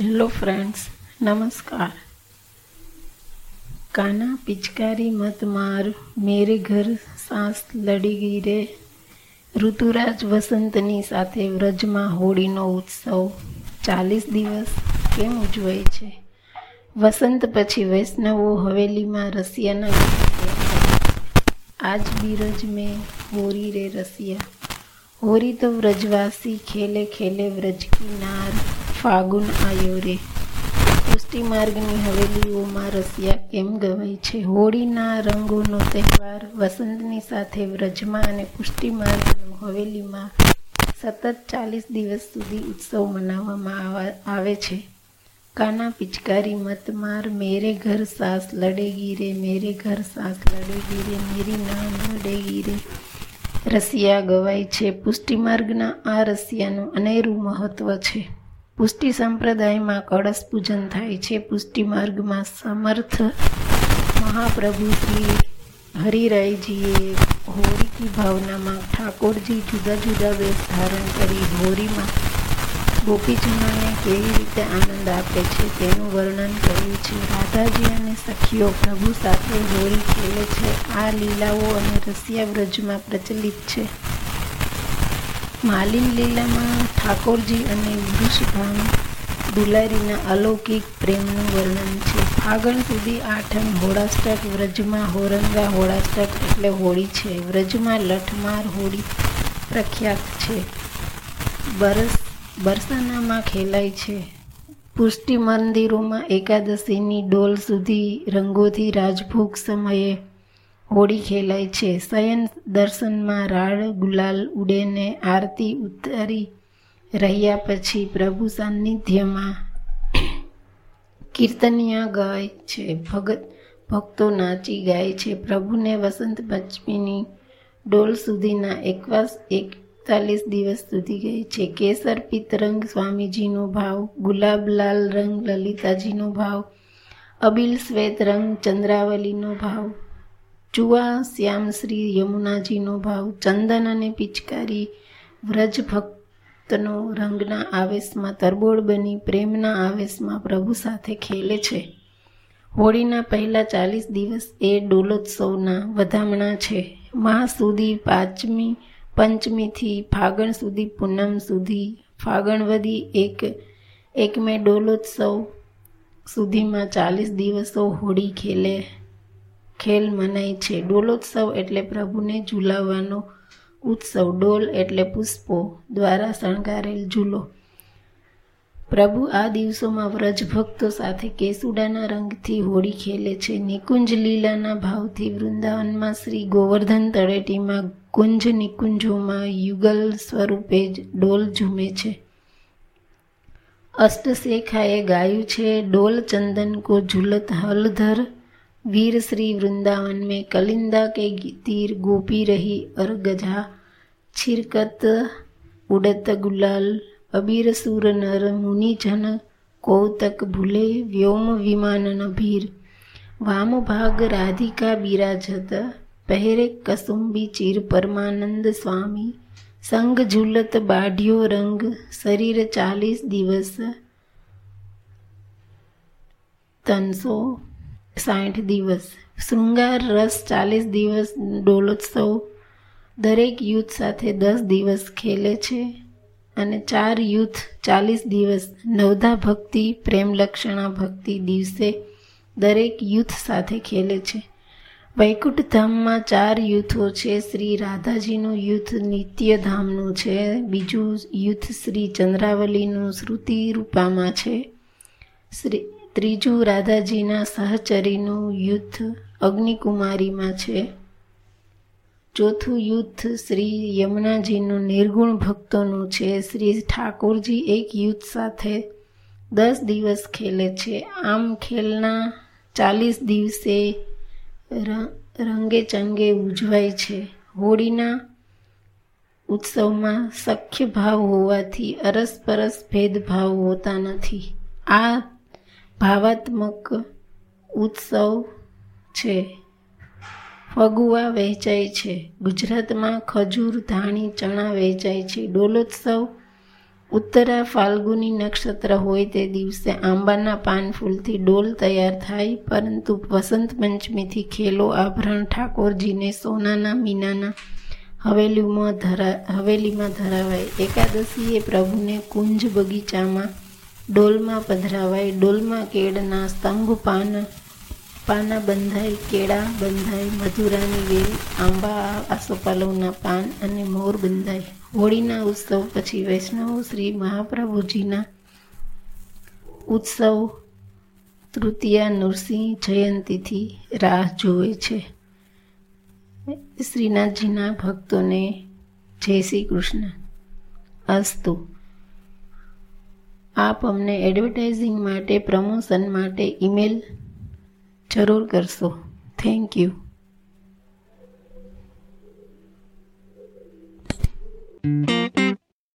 Hello friends નમસ્કાર કાના પિચકારી મત માર મેરે ઘર સાસ લડી ગઈ રે ઋતુરાજ વસંતની સાથે વ્રજમાં હોળીનો ઉત્સવ ચાલીસ દિવસ કેમ ઉજવાય છે? વસંત પછી વૈષ્ણવો હવેલીમાં રસિયાના? આજ બીરજ મેં હોરી રે રસિયા. હોરી તો વ્રજવાસી ખેલે ખેલે વ્રજ કી નાર. ફાગુન આયો રે પુષ્ટિ માર્ગની હવેલીઓમાં રસિયા કેમ ગવાય છે? હોળીના રંગોનો તહેવાર, વસંતની સાથે વ્રજમાં અને પુષ્ટિ માર્ગનું હવેલીમાં સતત ચાલીસ દિવસ સુધી ઉત્સવ મનાવવામાં આવા- છે. કાના પિચકારી મત માર ઘર સાસ લડેગી રે, મેરે ઘર સાસ લડેગી રે, મેરી નામ લડેગી રે. રસિયા ગવાય છે. પુષ્ટિ માર્ગના આ રસિયાનું અનેરું મહત્વ છે. પુષ્ટિ સંપ્રદાયમાં કળશ પૂજન થાય છે. પુષ્ટિ માર્ગમાં સમર્થ મહાપ્રભુ શ્રી હરિરાયજીએ હોળી ભાવનામાં ઠાકોરજી જુદા જુદા વેશ ધારણ કરી હોળીમાં ગોપીજનોને કેવી રીતે આનંદ આપે છે તેનું વર્ણન કર્યું છે. રાધાજી અને સખીઓ પ્રભુ સાથે હોળી ખેલે છે. આ લીલાઓ અને રસિયા વ્રજમાં પ્રચલિત છે. માલિન લીલામાં ઠાકોરજી અને વૃષભાન દુલારીના અલૌકિક પ્રેમનું વર્ણન છે. ફાગણ સુધી આઠમ હોળાષ્ટક વ્રજમાં હોરંગા હોળાષ્ટક એટલે હોળી છે. વ્રજમાં લઠમાર હોળી પ્રખ્યાત છે. બરસ, બરસાનામાં ખેલાય છે. પુષ્ટિ મંદિરોમાં એકાદશીની ડોલ સુધી રંગોથી રાજભોગ સમયે હોળી ખેલાય છે. શયન દર્શનમાં રાળ ગુલાલ ઉડેને આરતી ઉતારી રહ્યા પછી પ્રભુ સાનિધ્યમાં કીર્તનિયા ગાય છે. ભગત ભક્તો નાચી ગાય છે. પ્રભુને વસંત પંચમીની ડોલ સુધીના એકવાસ એકતાલીસ દિવસ સુધી ગઈ છે. કેસર પિત્ત રંગ સ્વામીજીનો ભાવ, ગુલાબ લાલ રંગ, લલિતાજીનો ભાવ, અબિલ શ્વેત રંગ, ચંદ્રાવલીનો ભાવ ચુવા શ્યામ શ્રી, યમુનાજીનો ભાવ, ચંદન અને પિચકારી વ્રજ ભક્તનો રંગના આવેશમાં તરબોળ બની, પ્રેમના આવેશમાં પ્રભુ સાથે ખેલે છે. હોળીના પહેલા ચાલીસ દિવસ એ ડોલોત્સવના વધામણા છે. માહ સુધી પાંચમી, પંચમીથી ફાગણ સુધી પૂનમ સુધી ફાગણવદી એક એક મે ડોલોત્સવ સુધીમાં ચાલીસ દિવસો હોળી ખેલે. ખેલ મનાય છે. ડોલોત્સવ એટલે પ્રભુને ઝૂલાવવાનો ઉત્સવ. ડોલ એટલે પુષ્પો દ્વારા શણગારેલ ઝૂલો. પ્રભુ આ દિવસોમાં વ્રજ ભક્તો સાથે કેસુડાના રંગથી હોળી ખેલે છે. નિકુંજ લીલાના ભાવથી વૃંદાવનમાં શ્રી ગોવર્ધન તળેટીમાં કુંજ નિકુંજોમાં યુગલ સ્વરૂપે જ ડોલ ઝૂમે છે. અષ્ટશેખાએ ગાયું છે, ડોલ ચંદન કો ઝુલત હલધર वीर श्री वृंदावन में कलिंदा के तीर गोपी रही और गजा छिरकत उड़त गुलाल अबीर सुर नर मुनि जन कौतक भूले व्योम विमानन भीर वाम भाग राधिका बिराजत પહેરે કસુંબી ચીર પરમાનંદ સ્વામી સંગ ઝુલત બાઢ્યો રંગ શરીર ચાલીસ દિવસ ત્રણસો સાઠ દિવસ, શૃંગાર રસ ચાલીસ દિવસ, ડોલોત્સવ દરેક યુથ સાથે દસ દિવસ ખેલે છે અને ચાર યુથ ચાલીસ દિવસ નવધા ભક્તિ, પ્રેમ લક્ષણા ભક્તિ દિવસે દરેક યુથ સાથે ખેલે છે. વૈકુંઠ ધામમાં ચાર યુથો છે, શ્રી રાધાજીનું યુથ, નિત્યધામનું છે, બીજું યુથ શ્રી ચંદ્રાવલીનું શ્રુતિ રૂપામાં છે. શ્રી ત્રીજું રાધાજીના સહચરીનું યુદ્ધ અગ્નિકુમારીમાં છે. ચોથું યુદ્ધ શ્રી યમુનાજીનું નિર્ગુણ ભક્તોનું છે. શ્રી ઠાકોરજી એક યુદ્ધ સાથે દસ દિવસ ખેલે છે. આમ ખેલના ચાલીસ દિવસે રંગે ચંગે ઉજવાય છે. હોળીના ઉત્સવમાં સખ્ય ભાવ હોવાથી અરસપરસ ભેદભાવ હોતા નથી. આ ભાવાત્મક ઉત્સવ છે. ફગુવા વહેંચાય છે. ગુજરાતમાં ખજૂર, ધાણી, ચણા વહેંચાય છે. ડોલોત્સવ ઉત્તરા ફાલ્ગુની નક્ષત્ર હોય તે દિવસે આંબાના પાન ફૂલથી ડોલ તૈયાર થાય, પરંતુ વસંત પંચમીથી ખેલો આભરણ ઠાકોરજીને સોનાના મીનાના હવેલીમાં ધરા, હવેલીમાં ધરાવાય. એકાદશીએ પ્રભુને કુંજ બગીચામાં ડોલમાં પધરાવાય, ડોલમાં કેળના સ્તંભ પાન પાના બંધાય, કેળા બંધાય, મધુરાની વેલ, આંબા, આસોપાલવના પાન અને મોર બંધાય. હોળીના ઉત્સવ પછી વૈષ્ણવ શ્રી મહાપ્રભુજીના ઉત્સવ તૃતીયા નૃસિંહ જયંતીથી રાહ જોવે છે. શ્રીનાથજીના ભક્તોને જય શ્રી કૃષ્ણ. અસ્તુ. આપ અમને એડવર્ટાઇઝિંગ માટે પ્રમોશન માટે ઈમેલ જરૂર કરશો. Thank you